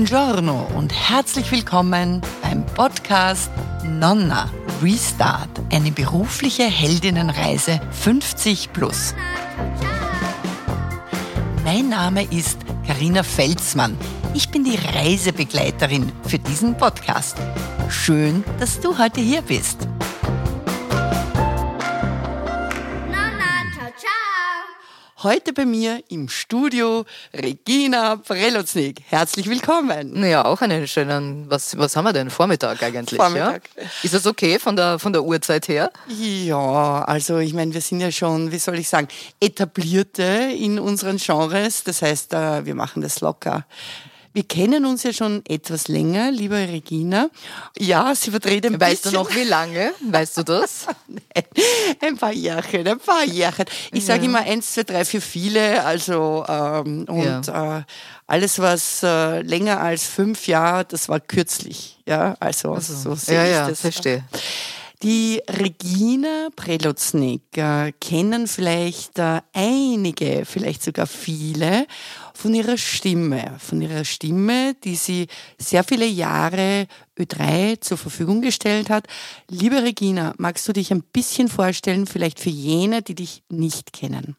Buongiorno und herzlich willkommen beim Podcast Nonna Restart, eine berufliche Heldinnenreise 50 plus. Mein Name ist Karina Felsmann. Ich bin die Reisebegleiterin für diesen Podcast. Schön, dass du heute hier bist. Heute bei mir im Studio Regina Preloznik. Herzlich willkommen. Ja, auch einen schönen, was, was haben wir denn? Vormittag eigentlich. Vormittag. Ja? Ist das okay von der, von der Uhrzeit her? Ja, also ich meine, wir sind ja schon, wie soll ich sagen, etablierte in unseren Genres. Das heißt, äh, wir machen das locker. Wir kennen uns ja schon etwas länger, liebe Regina. Ja, sie verdreht ein weißt bisschen. Weißt du noch, wie lange? Weißt du das? Ein paar Jährchen, ein paar Jährchen. Ich sage immer eins, zwei, drei für viele. Also ähm, und ja. äh, alles, was äh, länger als fünf Jahre, das war kürzlich. Ja, also, also so sehe ja, ich ja, das. Verstehe. Die Regina Preloznik äh, kennen vielleicht äh, einige, vielleicht sogar viele von ihrer Stimme, von ihrer Stimme, die sie sehr viele Jahre Ö3 zur Verfügung gestellt hat. Liebe Regina, magst du dich ein bisschen vorstellen, vielleicht für jene, die dich nicht kennen?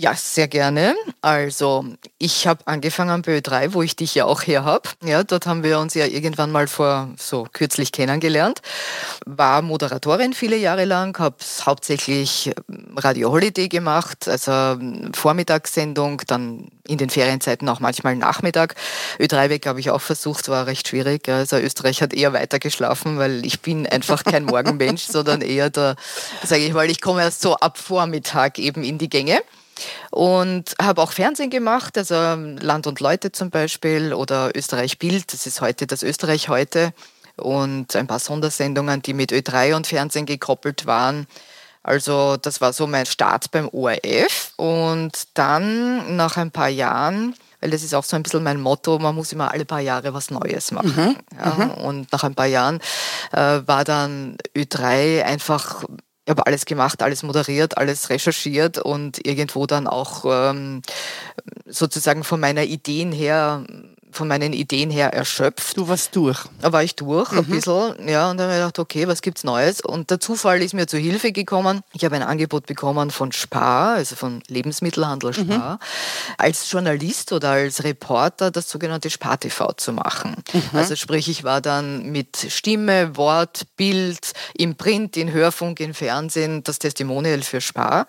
Ja, sehr gerne. Also ich habe angefangen bei Ö3, wo ich dich ja auch her habe. Ja, dort haben wir uns ja irgendwann mal vor so kürzlich kennengelernt. War Moderatorin viele Jahre lang, habe hauptsächlich Radio Holiday gemacht, also Vormittagssendung, dann in den Ferienzeiten auch manchmal Nachmittag. Ö3 weg habe ich auch versucht, war recht schwierig. Also Österreich hat eher weiter geschlafen, weil ich bin einfach kein Morgenmensch, sondern eher der, sage ich mal, ich komme erst so ab Vormittag eben in die Gänge. Und habe auch Fernsehen gemacht, also Land und Leute zum Beispiel oder Österreich Bild, das ist heute das Österreich heute und ein paar Sondersendungen, die mit Ö3 und Fernsehen gekoppelt waren. Also das war so mein Start beim ORF und dann nach ein paar Jahren weil das ist auch so ein bisschen mein Motto, man muss immer alle paar Jahre was Neues machen. Mhm, ja, mhm. und nach ein paar Jahren äh, war dann Ö3 einfach ich habe alles gemacht, alles moderiert, alles recherchiert und irgendwo dann auch ähm, sozusagen von meiner Ideen her von meinen Ideen her erschöpft. Du warst durch. Da war ich durch, mhm. ein bisschen, ja, und dann habe ich gedacht, okay, was gibt's Neues? Und der Zufall ist mir zur Hilfe gekommen. Ich habe ein Angebot bekommen von Spar, also von Lebensmittelhandel. Spar, mhm. als Journalist oder als Reporter das sogenannte Spar-TV zu machen. Mhm. Also sprich, ich war dann mit Stimme, Wort, Bild, im Print, in Hörfunk, in Fernsehen das Testimonial für Spar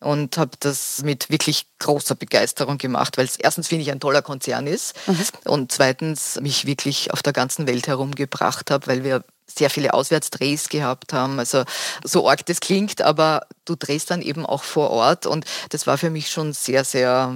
und habe das mit wirklich großer Begeisterung gemacht, weil es erstens finde ich ein toller Konzern ist mhm. und zweitens mich wirklich auf der ganzen Welt herumgebracht habe, weil wir sehr viele Auswärtsdrehs gehabt haben. Also so arg das klingt, aber du drehst dann eben auch vor Ort und das war für mich schon sehr, sehr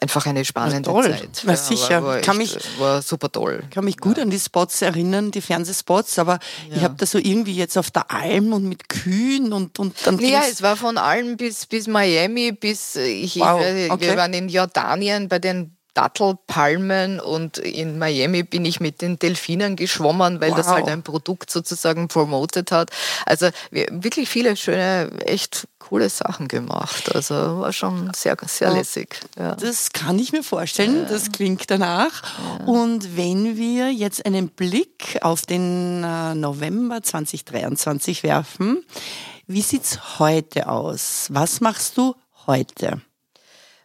einfach eine spannende toll. Zeit. Na, ja, sicher. War, war, kann echt, mich, war super toll. kann mich gut ja. an die Spots erinnern, die Fernsehspots, aber ja. ich habe da so irgendwie jetzt auf der Alm und mit Kühen und, und dann. Ja, es war von Alm bis, bis Miami, bis ich, wow. okay. wir waren in Jordanien bei den Dattelpalmen und in Miami bin ich mit den Delfinen geschwommen, weil wow. das halt ein Produkt sozusagen promoted hat. Also wirklich viele schöne, echt coole Sachen gemacht. Also war schon sehr, sehr lässig. Ja. Das kann ich mir vorstellen, ja. das klingt danach. Ja. Und wenn wir jetzt einen Blick auf den äh, November 2023 werfen, wie sieht es heute aus? Was machst du heute?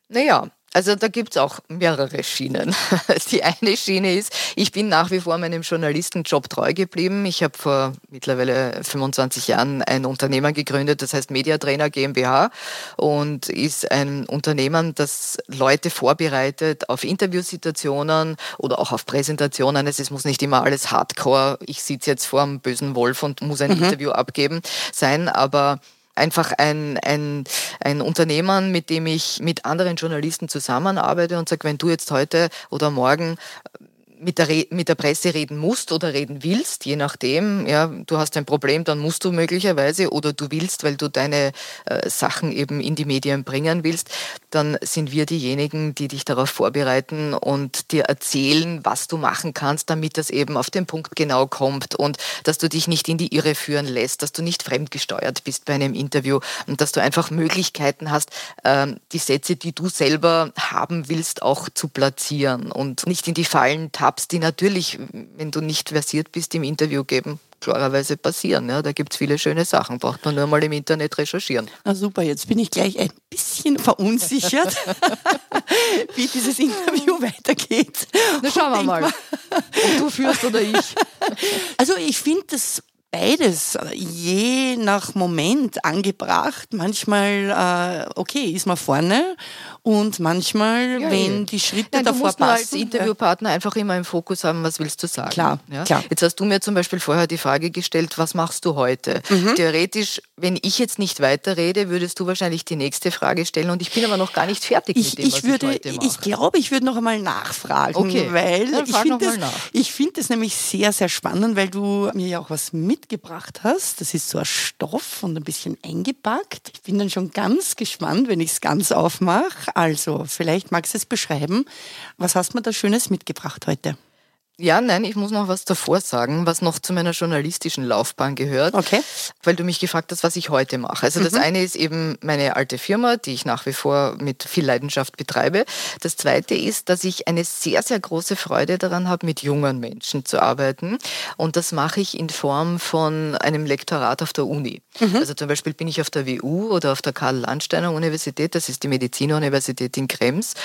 Naja, also da gibt's auch mehrere Schienen. Die eine Schiene ist, ich bin nach wie vor meinem Journalistenjob treu geblieben. Ich habe vor mittlerweile 25 Jahren ein Unternehmen gegründet, das heißt Mediatrainer GmbH und ist ein Unternehmen, das Leute vorbereitet auf Interviewsituationen oder auch auf Präsentationen. Es muss nicht immer alles hardcore, ich sitze jetzt vor einem bösen Wolf und muss ein mhm. Interview abgeben sein, aber einfach ein, ein, ein Unternehmen, mit dem ich mit anderen Journalisten zusammenarbeite und sage, wenn du jetzt heute oder morgen mit der, mit der Presse reden musst oder reden willst, je nachdem, ja, du hast ein Problem, dann musst du möglicherweise oder du willst, weil du deine äh, Sachen eben in die Medien bringen willst, dann sind wir diejenigen, die dich darauf vorbereiten und dir erzählen, was du machen kannst, damit das eben auf den Punkt genau kommt und dass du dich nicht in die Irre führen lässt, dass du nicht fremdgesteuert bist bei einem Interview und dass du einfach Möglichkeiten hast, ähm, die Sätze, die du selber haben willst, auch zu platzieren und nicht in die Fallen tappen Must-Haves, die natürlich, wenn du nicht versiert bist, im Interview geben klarerweise passieren. Ja, da gibt es viele schöne Sachen, braucht man nur mal im Internet recherchieren. Na super, jetzt bin ich gleich ein bisschen verunsichert, wie dieses Interview weitergeht. Na schauen wir mal, ob du führst oder ich. Also ich finde das beides, je nach Moment angebracht. Manchmal, äh, okay, ist man vorne und manchmal, ja, wenn die Schritte Nein, davor du passen. als Interviewpartner einfach immer im Fokus haben, was willst du sagen. Klar, ja? klar. Jetzt hast du mir zum Beispiel vorher die Frage gestellt, was machst du heute? Mhm. Theoretisch, wenn ich jetzt nicht weiterrede, würdest du wahrscheinlich die nächste Frage stellen und ich bin aber noch gar nicht fertig ich, mit dem, ich was würde, ich heute mache. Ich glaube, ich würde noch einmal nachfragen, okay. weil Dann ich finde das, nach. ich finde das nämlich sehr, sehr spannend, weil du mir ja auch was mitgebracht hast. Das ist so ein Stoff und ein bisschen eingepackt. Ich bin dann schon ganz gespannt, wenn ich es ganz aufmache. Also, vielleicht magst du es beschreiben. Was hast du mir da Schönes mitgebracht heute? Ja, nein, ich muss noch was davor sagen, was noch zu meiner journalistischen Laufbahn gehört, okay. weil du mich gefragt hast, was ich heute mache. Also mhm. das eine ist eben meine alte Firma, die ich nach wie vor mit viel Leidenschaft betreibe. Das zweite ist, dass ich eine sehr, sehr große Freude daran habe, mit jungen Menschen zu arbeiten. Und das mache ich in Form von einem Lektorat auf der Uni. Mhm. Also zum Beispiel bin ich auf der WU oder auf der Karl-Landsteiner Universität, das ist die Medizinuniversität in Krems,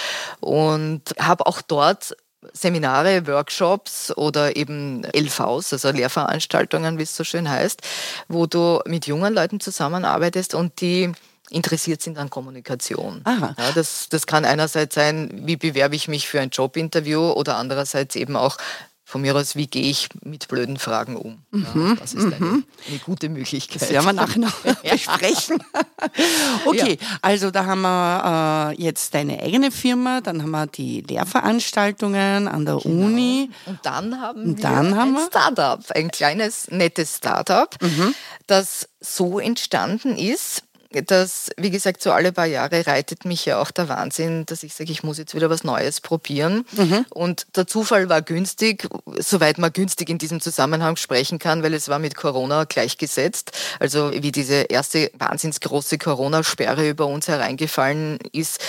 und habe auch dort Seminare, Workshops oder eben LVs, also Lehrveranstaltungen, wie es so schön heißt, wo du mit jungen Leuten zusammenarbeitest und die interessiert sind an Kommunikation. Ja, das, das kann einerseits sein, wie bewerbe ich mich für ein Jobinterview oder andererseits eben auch, von mir aus, wie gehe ich mit blöden Fragen um? Mhm, ja, das ist eine, mhm. eine, gute Möglichkeit. Das werden wir nachher noch besprechen. okay, ja. also da haben wir äh, jetzt deine eigene Firma, dann haben wir die Lehrveranstaltungen an der genau. Uni. Und dann haben Und wir dann haben ein Startup, ein kleines, nettes Startup, mhm. das so entstanden ist, das, wie gesagt, so alle paar Jahre reitet mich ja auch der Wahnsinn, dass ich sage, ich muss jetzt wieder was Neues probieren. Mhm. Und der Zufall war günstig, soweit man günstig in diesem Zusammenhang sprechen kann, weil es war mit Corona gleichgesetzt. Also wie diese erste wahnsinnsgroße Corona-Sperre über uns hereingefallen ist,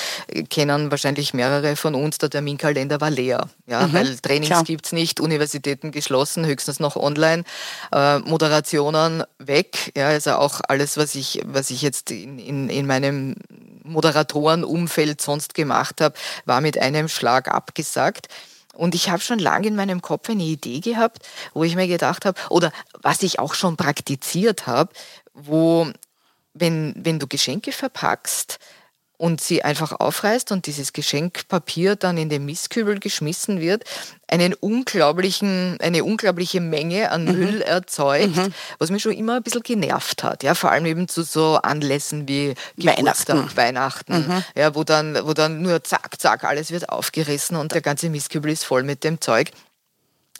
kennen wahrscheinlich mehrere von uns, der Terminkalender war leer. Ja, mhm. Weil Trainings gibt es nicht, Universitäten geschlossen, höchstens noch online, äh, Moderationen weg. Ja, also auch alles, was ich, was ich jetzt in, in, in meinem Moderatorenumfeld sonst gemacht habe, war mit einem Schlag abgesagt. Und ich habe schon lange in meinem Kopf eine Idee gehabt, wo ich mir gedacht habe, oder was ich auch schon praktiziert habe, wo, wenn, wenn du Geschenke verpackst, und sie einfach aufreißt und dieses Geschenkpapier dann in den Mistkübel geschmissen wird, einen unglaublichen, eine unglaubliche Menge an mhm. Müll erzeugt, mhm. was mich schon immer ein bisschen genervt hat. Ja, vor allem eben zu so Anlässen wie Weihnachten, Weihnachten mhm. ja, wo dann, wo dann nur zack, zack, alles wird aufgerissen und der ganze Mistkübel ist voll mit dem Zeug.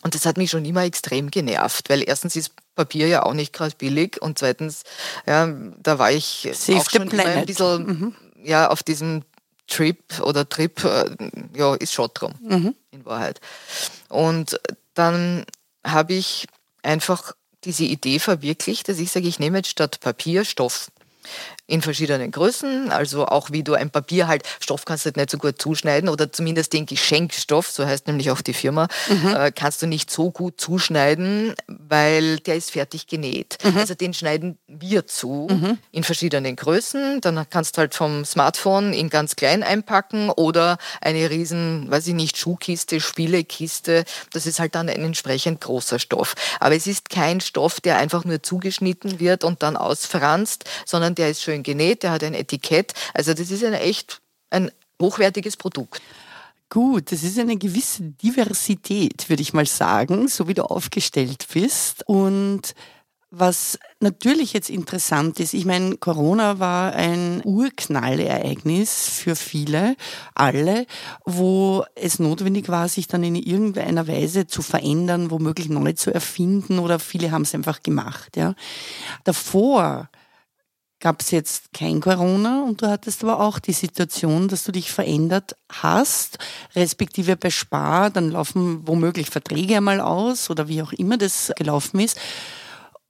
Und das hat mich schon immer extrem genervt, weil erstens ist Papier ja auch nicht gerade billig und zweitens, ja, da war ich Save auch schon immer ein bisschen mhm ja, auf diesem Trip oder Trip, äh, ja, ist Schott drum, mhm. in Wahrheit. Und dann habe ich einfach diese Idee verwirklicht, dass ich sage, ich nehme jetzt statt Papier Stoff in verschiedenen Größen, also auch wie du ein Papier halt, Stoff kannst du halt nicht so gut zuschneiden oder zumindest den Geschenkstoff, so heißt nämlich auch die Firma, mhm. äh, kannst du nicht so gut zuschneiden, weil der ist fertig genäht. Mhm. Also den schneiden wir zu mhm. in verschiedenen Größen. Dann kannst du halt vom Smartphone in ganz klein einpacken oder eine riesen, weiß ich nicht, Schuhkiste, Spielekiste. Das ist halt dann ein entsprechend großer Stoff. Aber es ist kein Stoff, der einfach nur zugeschnitten wird und dann ausfranst, sondern der ist schön schön genäht, der hat ein Etikett. Also das ist ein echt ein hochwertiges Produkt. Gut, das ist eine gewisse Diversität, würde ich mal sagen, so wie du aufgestellt bist. Und was natürlich jetzt interessant ist, ich meine, Corona war ein Urknallereignis für viele, alle, wo es notwendig war, sich dann in irgendeiner Weise zu verändern, womöglich neu zu erfinden oder viele haben es einfach gemacht. Ja. Davor gab es jetzt kein Corona und du hattest aber auch die Situation, dass du dich verändert hast, respektive bei Spar, dann laufen womöglich Verträge einmal aus oder wie auch immer das gelaufen ist.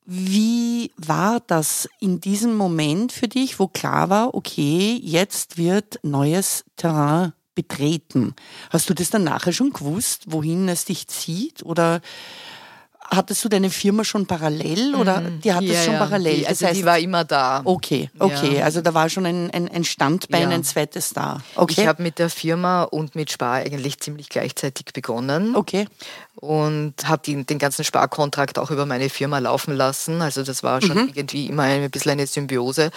Wie war das in diesem Moment für dich, wo klar war, okay, jetzt wird neues Terrain betreten. Hast du das dann nachher schon gewusst, wohin es dich zieht? Oder hattest du deine Firma schon parallel oder Mhm. die hattest Ja, schon ja. parallel? Die, also die war immer da. okay, okay. Ja. Also da war schon ein, ein, ein Standbein, ein zweites da. Okay. Ich habe mit der Firma und mit Spar eigentlich ziemlich gleichzeitig begonnen okay. und habe den, den ganzen Sparkontrakt auch über meine Firma laufen lassen. Also das war schon Mhm. irgendwie immer ein bisschen eine Symbiose.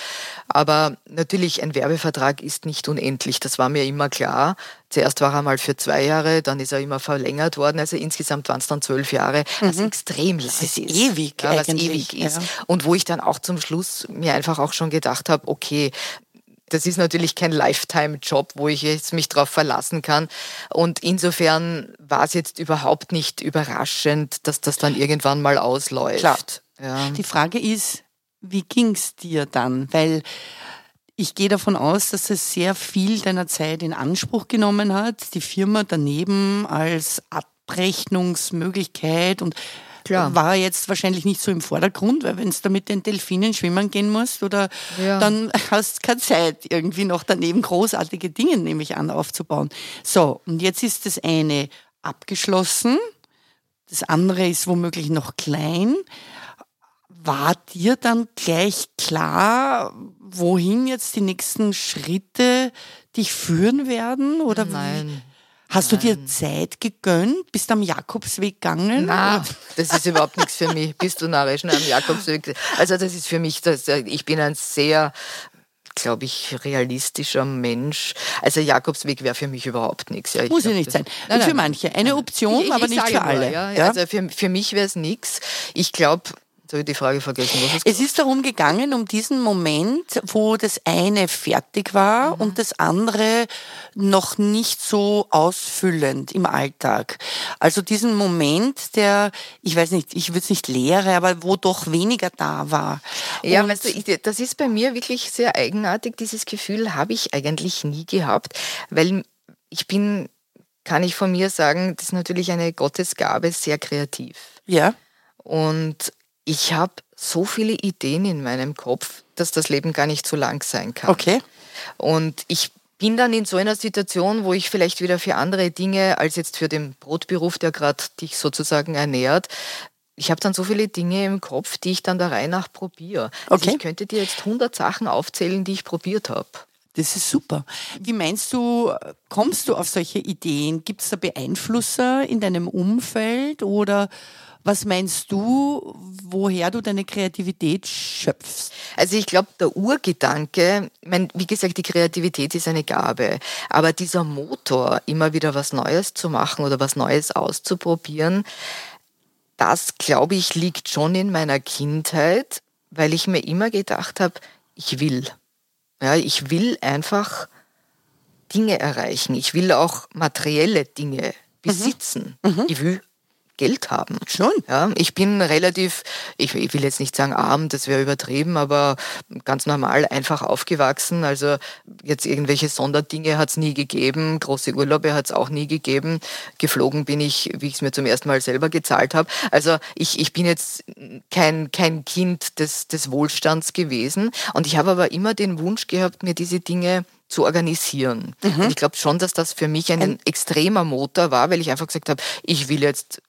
Aber natürlich, ein Werbevertrag ist nicht unendlich. Das war mir immer klar. Zuerst war er mal für zwei Jahre, dann ist er immer verlängert worden. Also insgesamt waren es dann zwölf Jahre, was extrem lang Mhm. ist ewig ja, was ewig ist. ja. Und wo ich dann auch zum Schluss mir einfach auch schon gedacht habe, okay, das ist natürlich kein Lifetime-Job, wo ich jetzt mich darauf verlassen kann. Und insofern war es jetzt überhaupt nicht überraschend, dass das dann irgendwann mal ausläuft. Klar. Ja. Die Frage ist, wie ging's dir dann? Weil ich gehe davon aus, dass es sehr viel deiner Zeit in Anspruch genommen hat, die Firma daneben als Abrechnungsmöglichkeit und Klar. war jetzt wahrscheinlich nicht so im Vordergrund, weil wenn du da mit den Delfinen schwimmen gehen musst oder Ja. dann hast keine Zeit, irgendwie noch daneben großartige Dinge, nehme ich an, aufzubauen. So, und jetzt ist das eine abgeschlossen, das andere ist womöglich noch klein. War dir dann gleich klar, wohin jetzt die nächsten Schritte dich führen werden? Oder? Nein. Hast du dir Zeit gegönnt? Bist am Jakobsweg gegangen? Na, das ist überhaupt nichts für mich. Bist du narrisch am Jakobsweg? Also das ist für mich, das, ich bin ein sehr, glaube ich, realistischer Mensch. Also Jakobsweg wäre für mich überhaupt nichts. Ja, ich Muss ja nicht sein. Nein, für nein. manche. Eine Option, Ich- aber ich nicht für nur, alle. Ja, Ja? Also für, für mich wäre es nichts. Ich glaube, jetzt habe ich die Frage vergessen. Was ist Es ist darum gegangen, um diesen Moment, wo das eine fertig war Mhm. und das andere noch nicht so ausfüllend im Alltag. Also diesen Moment, der, ich weiß nicht, ich würde es nicht leere, aber wo doch weniger da war. Ja, Und weißt du, ich, das ist bei mir wirklich sehr eigenartig. Dieses Gefühl habe ich eigentlich nie gehabt, weil ich bin, kann ich von mir sagen, das ist natürlich eine Gottesgabe, sehr kreativ. ja, Und ich habe so viele Ideen in meinem Kopf, dass das Leben gar nicht so lang sein kann. okay. Und ich bin dann in so einer Situation, wo ich vielleicht wieder für andere Dinge als jetzt für den Brotberuf, der gerade dich sozusagen ernährt, ich habe dann so viele Dinge im Kopf, die ich dann der Reihe nach probiere. Also Okay. ich könnte dir jetzt 100 Sachen aufzählen, die ich probiert habe. Das ist super. Wie meinst du, kommst du auf solche Ideen? Gibt es da Beeinflusser in deinem Umfeld oder was meinst du, woher du deine Kreativität schöpfst? Also ich glaube, der Urgedanke, ich mein, wie gesagt, die Kreativität ist eine Gabe, aber dieser Motor, immer wieder was Neues zu machen oder was Neues auszuprobieren, das, glaube ich, liegt schon in meiner Kindheit, weil ich mir immer gedacht habe, ich will. Ja, ich will einfach Dinge erreichen. Ich will auch materielle Dinge besitzen. Ich will Geld haben. Schon? Ja, ich bin relativ, ich, ich will jetzt nicht sagen arm, das wäre übertrieben, aber ganz normal einfach aufgewachsen. Also jetzt irgendwelche Sonderdinge hat es nie gegeben, große Urlaube hat es auch nie gegeben. Geflogen bin ich, wie ich es mir zum ersten Mal selber gezahlt habe. Also ich, ich bin jetzt kein, kein Kind des, des Wohlstands gewesen und ich habe aber immer den Wunsch gehabt, mir diese Dinge zu organisieren. Und ich glaube schon, dass das für mich ein, ein extremer Motor war, weil ich einfach gesagt habe, ich will jetzt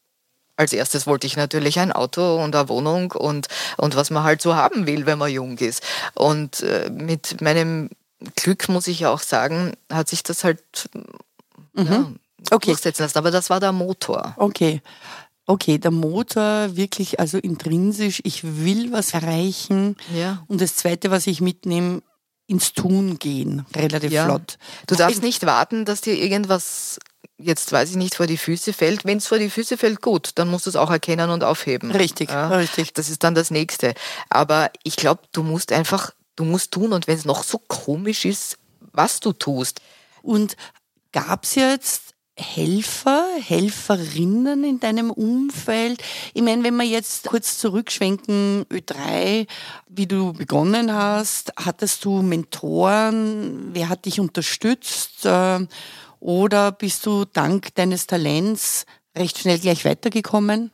als erstes wollte ich natürlich ein Auto und eine Wohnung und, und was man halt so haben will, wenn man jung ist. Und äh, mit meinem Glück, muss ich ja auch sagen, hat sich das halt ja, Okay. durchsetzen lassen. Aber das war der Motor. Okay. Okay, der Motor wirklich, also intrinsisch, ich will was erreichen. Ja. Und das Zweite, was ich mitnehme, ins Tun gehen, relativ Ja. flott. Du darfst nicht warten, dass dir irgendwas, jetzt weiß ich nicht, vor die Füße fällt. Wenn es vor die Füße fällt, gut, dann musst du es auch erkennen und aufheben. Richtig, richtig. Das ist dann das Nächste. Aber ich glaube, du musst einfach, du musst tun und wenn es noch so komisch ist, was du tust. Und gab es jetzt Helfer, Helferinnen in deinem Umfeld? Ich meine, wenn wir jetzt kurz zurückschwenken, Ö3, wie du begonnen hast, hattest du Mentoren? Wer hat dich unterstützt? Oder bist du dank deines Talents recht schnell gleich weitergekommen?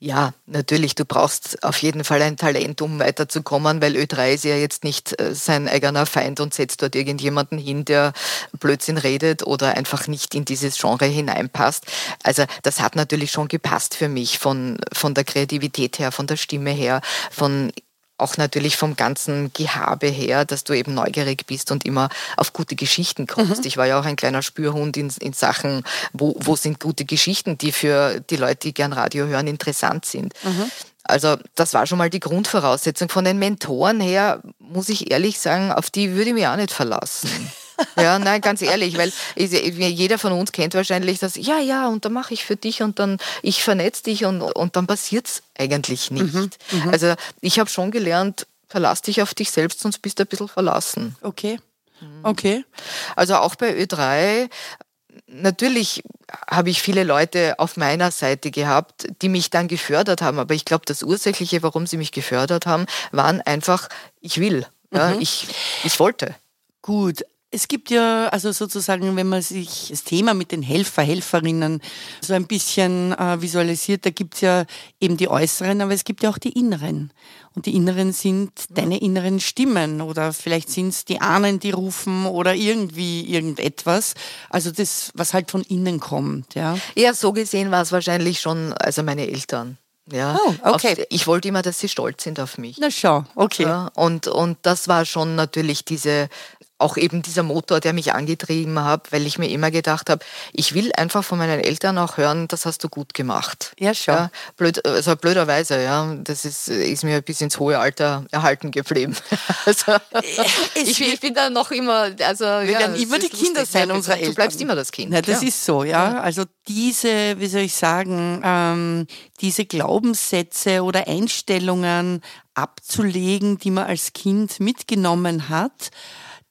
Ja, natürlich, du brauchst auf jeden Fall ein Talent, um weiterzukommen, weil Ö3 ist ja jetzt nicht äh, sein eigener Feind und setzt dort irgendjemanden hin, der Blödsinn redet oder einfach nicht in dieses Genre hineinpasst. Also das hat natürlich schon gepasst für mich von, von der Kreativität her, von der Stimme her, von auch natürlich vom ganzen Gehabe her, dass du eben neugierig bist und immer auf gute Geschichten kommst. Mhm. Ich war ja auch ein kleiner Spürhund in, in Sachen, wo, wo sind gute Geschichten, die für die Leute, die gern Radio hören, interessant sind. Mhm. Also das war schon mal die Grundvoraussetzung. Von den Mentoren her, muss ich ehrlich sagen, auf die würde ich mich auch nicht verlassen. Ja, nein, ganz ehrlich, weil jeder von uns kennt wahrscheinlich das, ja, ja, und dann mache ich für dich und dann ich vernetze dich und, und dann passiert es eigentlich nicht. Mhm, mhm, also ich habe schon gelernt, verlass dich auf dich selbst, sonst bist du ein bisschen verlassen. Okay. Okay. Also auch bei Ö3, natürlich habe ich viele Leute auf meiner Seite gehabt, die mich dann gefördert haben. Aber ich glaube, das Ursächliche, warum sie mich gefördert haben, waren einfach, ich will. Ja, mhm. ich, ich wollte. Gut, es gibt ja, also sozusagen, wenn man sich das Thema mit den Helfer, Helferinnen so ein bisschen äh, visualisiert, da gibt es ja eben die äußeren, aber es gibt ja auch die inneren. Und die inneren sind deine inneren Stimmen oder vielleicht sind es die Ahnen, die rufen oder irgendwie irgendetwas. Also das, was halt von innen kommt. Ja, ja so gesehen war es wahrscheinlich schon, also meine Eltern. Ja, oh, okay. Auf, ich wollte immer, dass sie stolz sind auf mich. Na schau, okay. Ja, und, und das war schon natürlich diese auch eben dieser Motor, der mich angetrieben hat, weil ich mir immer gedacht habe, ich will einfach von meinen Eltern auch hören, das hast du gut gemacht. Ja, schon. Ja, blöd, also blöderweise, ja, das ist, ist mir bis ins hohe Alter erhalten geblieben. Also, ich, ich, bin da noch immer, also wir ja, werden immer die Kinder lustig. sein unserer Eltern. Du bleibst immer das Kind. Na, das ja. ist so, ja. Also diese, wie soll ich sagen, ähm, diese Glaubenssätze oder Einstellungen abzulegen, die man als Kind mitgenommen hat,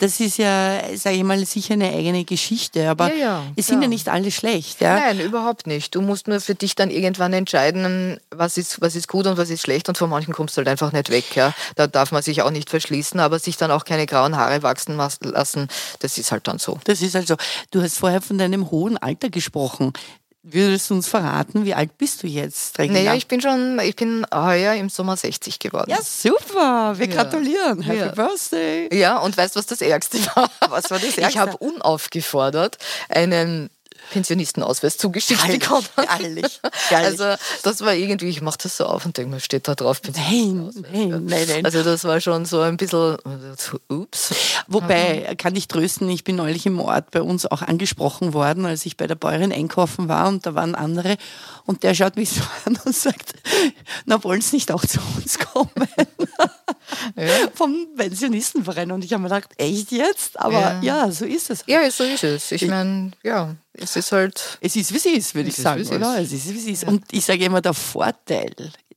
das ist ja, sage ich mal, sicher eine eigene Geschichte. Aber ja, ja, es sind ja. ja nicht alle schlecht. Ja? Nein, überhaupt nicht. Du musst nur für dich dann irgendwann entscheiden, was ist, was ist gut und was ist schlecht. Und von manchen kommst du halt einfach nicht weg. Ja? Da darf man sich auch nicht verschließen, aber sich dann auch keine grauen Haare wachsen lassen, das ist halt dann so. Das ist halt so. Du hast vorher von deinem hohen Alter gesprochen. Würdest du uns verraten, wie alt bist du jetzt? Regina? Naja, ich bin schon, ich bin heuer im Sommer 60 geworden. Ja, super. Wir ja. gratulieren. Happy ja. Birthday. Ja, und weißt du, was das Ärgste war? Was war das Ärgste? Ich habe unaufgefordert einen Pensionistenausweis zugeschickt Herrlich, bekommen. Herrlich, herrlich. Also das war irgendwie, ich mache das so auf und denke mir, steht da drauf Nein, nein, nein, nein. Also das war schon so ein bisschen, ups. Wobei, kann ich trösten, ich bin neulich im Ort bei uns auch angesprochen worden, als ich bei der Bäuerin einkaufen war und da waren andere und der schaut mich so an und sagt, na wollen Sie nicht auch zu uns kommen? ja. Vom Pensionistenverein und ich habe mir gedacht, echt jetzt? Aber ja. ja, so ist es. Ja, so ist es. Ich meine, ja, es ist halt. Es ist, wie es ist, würde ich sagen, ist, oder? Es ist, wie es ist. Und ich sage immer, der Vorteil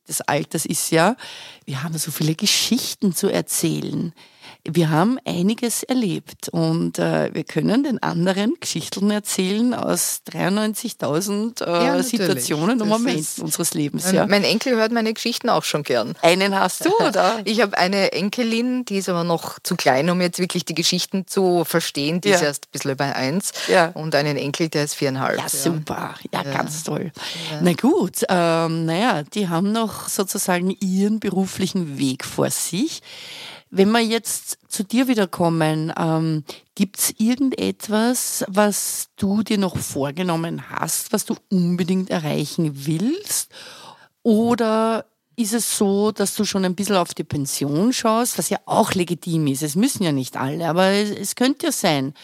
des Alters ist ja, wir haben so viele Geschichten zu erzählen wir haben einiges erlebt und äh, wir können den anderen Geschichten erzählen aus 93.000 äh, ja, Situationen und Momenten unseres Lebens. Mein, ja. mein, Enkel hört meine Geschichten auch schon gern. Einen hast du, oder? Ich habe eine Enkelin, die ist aber noch zu klein, um jetzt wirklich die Geschichten zu verstehen. Die ja. ist erst ein bisschen über eins. Ja. Und einen Enkel, der ist viereinhalb. Ja, super. Ja, ganz toll. Na gut, ähm, naja, die haben noch sozusagen ihren beruflichen Weg vor sich. Wenn wir jetzt zu dir wiederkommen, ähm, gibt es irgendetwas, was du dir noch vorgenommen hast, was du unbedingt erreichen willst? Oder ist es so, dass du schon ein bisschen auf die Pension schaust, was ja auch legitim ist? Es müssen ja nicht alle, aber es, es könnte ja sein.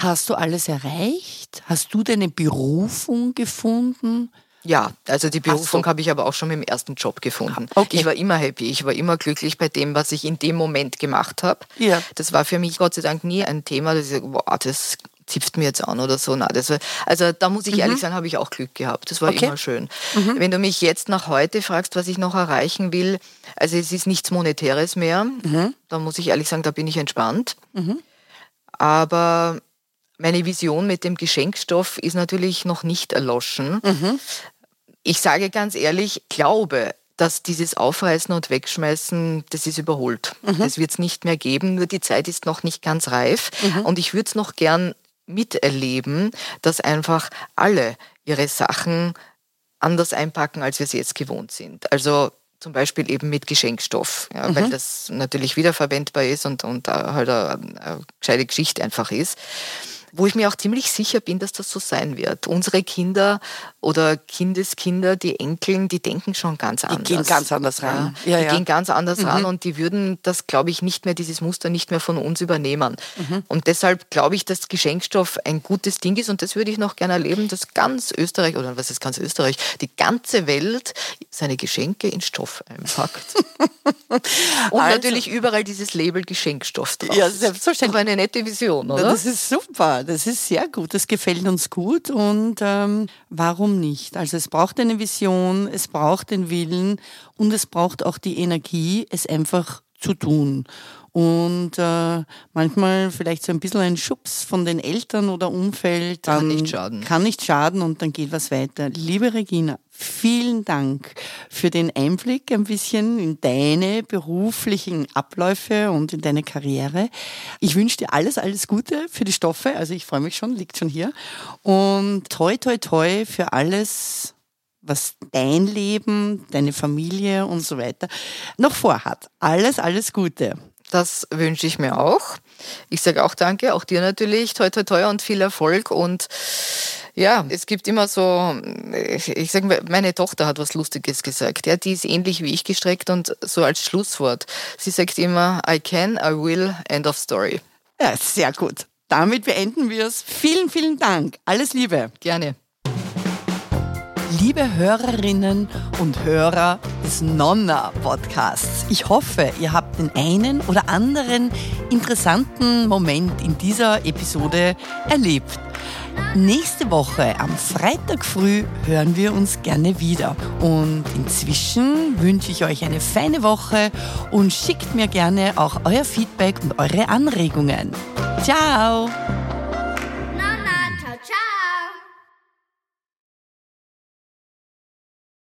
Hast du alles erreicht? Hast du deine Berufung gefunden? Ja, also die Berufung so. habe ich aber auch schon mit dem ersten Job gefunden. Okay. Ich war immer happy, ich war immer glücklich bei dem, was ich in dem Moment gemacht habe. Ja. Das war für mich Gott sei Dank nie ein Thema, dass ich sage, boah, das zipft mir jetzt an oder so. Nein, das war, also da muss ich mhm. ehrlich sagen, habe ich auch Glück gehabt. Das war okay. immer schön. Mhm. Wenn du mich jetzt nach heute fragst, was ich noch erreichen will, also es ist nichts Monetäres mehr. Mhm. Da muss ich ehrlich sagen, da bin ich entspannt. Mhm. Aber meine Vision mit dem Geschenkstoff ist natürlich noch nicht erloschen. Mhm ich sage ganz ehrlich, glaube, dass dieses Aufreißen und Wegschmeißen, das ist überholt. Mhm. Das wird es nicht mehr geben, nur die Zeit ist noch nicht ganz reif. Mhm. Und ich würde es noch gern miterleben, dass einfach alle ihre Sachen anders einpacken, als wir es jetzt gewohnt sind. Also zum Beispiel eben mit Geschenkstoff, ja, mhm. weil das natürlich wiederverwendbar ist und, und halt eine, eine gescheite Geschichte einfach ist wo ich mir auch ziemlich sicher bin, dass das so sein wird. Unsere Kinder oder Kindeskinder, die Enkeln, die denken schon ganz anders. Die gehen ganz anders ran. Ja, die ja. gehen ganz anders mhm. ran und die würden das, glaube ich, nicht mehr, dieses Muster nicht mehr von uns übernehmen. Mhm. Und deshalb glaube ich, dass Geschenkstoff ein gutes Ding ist und das würde ich noch gerne erleben, dass ganz Österreich, oder was ist ganz Österreich, die ganze Welt seine Geschenke in Stoff einpackt. und also, natürlich überall dieses Label Geschenkstoff drauf. Ja, selbstverständlich. Das ist eine nette Vision, oder? Das ist super das ist sehr gut, das gefällt uns gut und ähm, warum nicht? Also es braucht eine Vision, es braucht den Willen und es braucht auch die Energie, es einfach zu tun. Und äh, manchmal vielleicht so ein bisschen ein Schubs von den Eltern oder Umfeld. Kann nicht schaden. Kann nicht schaden und dann geht was weiter. Liebe Regina, vielen Dank für den Einblick ein bisschen in deine beruflichen Abläufe und in deine Karriere. Ich wünsche dir alles, alles Gute für die Stoffe. Also ich freue mich schon, liegt schon hier. Und toi, toi, toi für alles, was dein Leben, deine Familie und so weiter noch vorhat. Alles, alles Gute. Das wünsche ich mir auch. Ich sage auch danke, auch dir natürlich. Toi, toi, toi und viel Erfolg. Und ja, es gibt immer so, ich sage mal, meine Tochter hat was Lustiges gesagt. Ja, die ist ähnlich wie ich gestreckt und so als Schlusswort. Sie sagt immer, I can, I will, end of story. Ja, sehr gut. Damit beenden wir es. Vielen, vielen Dank. Alles Liebe. Gerne. Liebe Hörerinnen und Hörer des Nonna Podcasts, ich hoffe, ihr habt den einen oder anderen interessanten Moment in dieser Episode erlebt. Nächste Woche am Freitag früh hören wir uns gerne wieder. Und inzwischen wünsche ich euch eine feine Woche und schickt mir gerne auch euer Feedback und eure Anregungen. Ciao!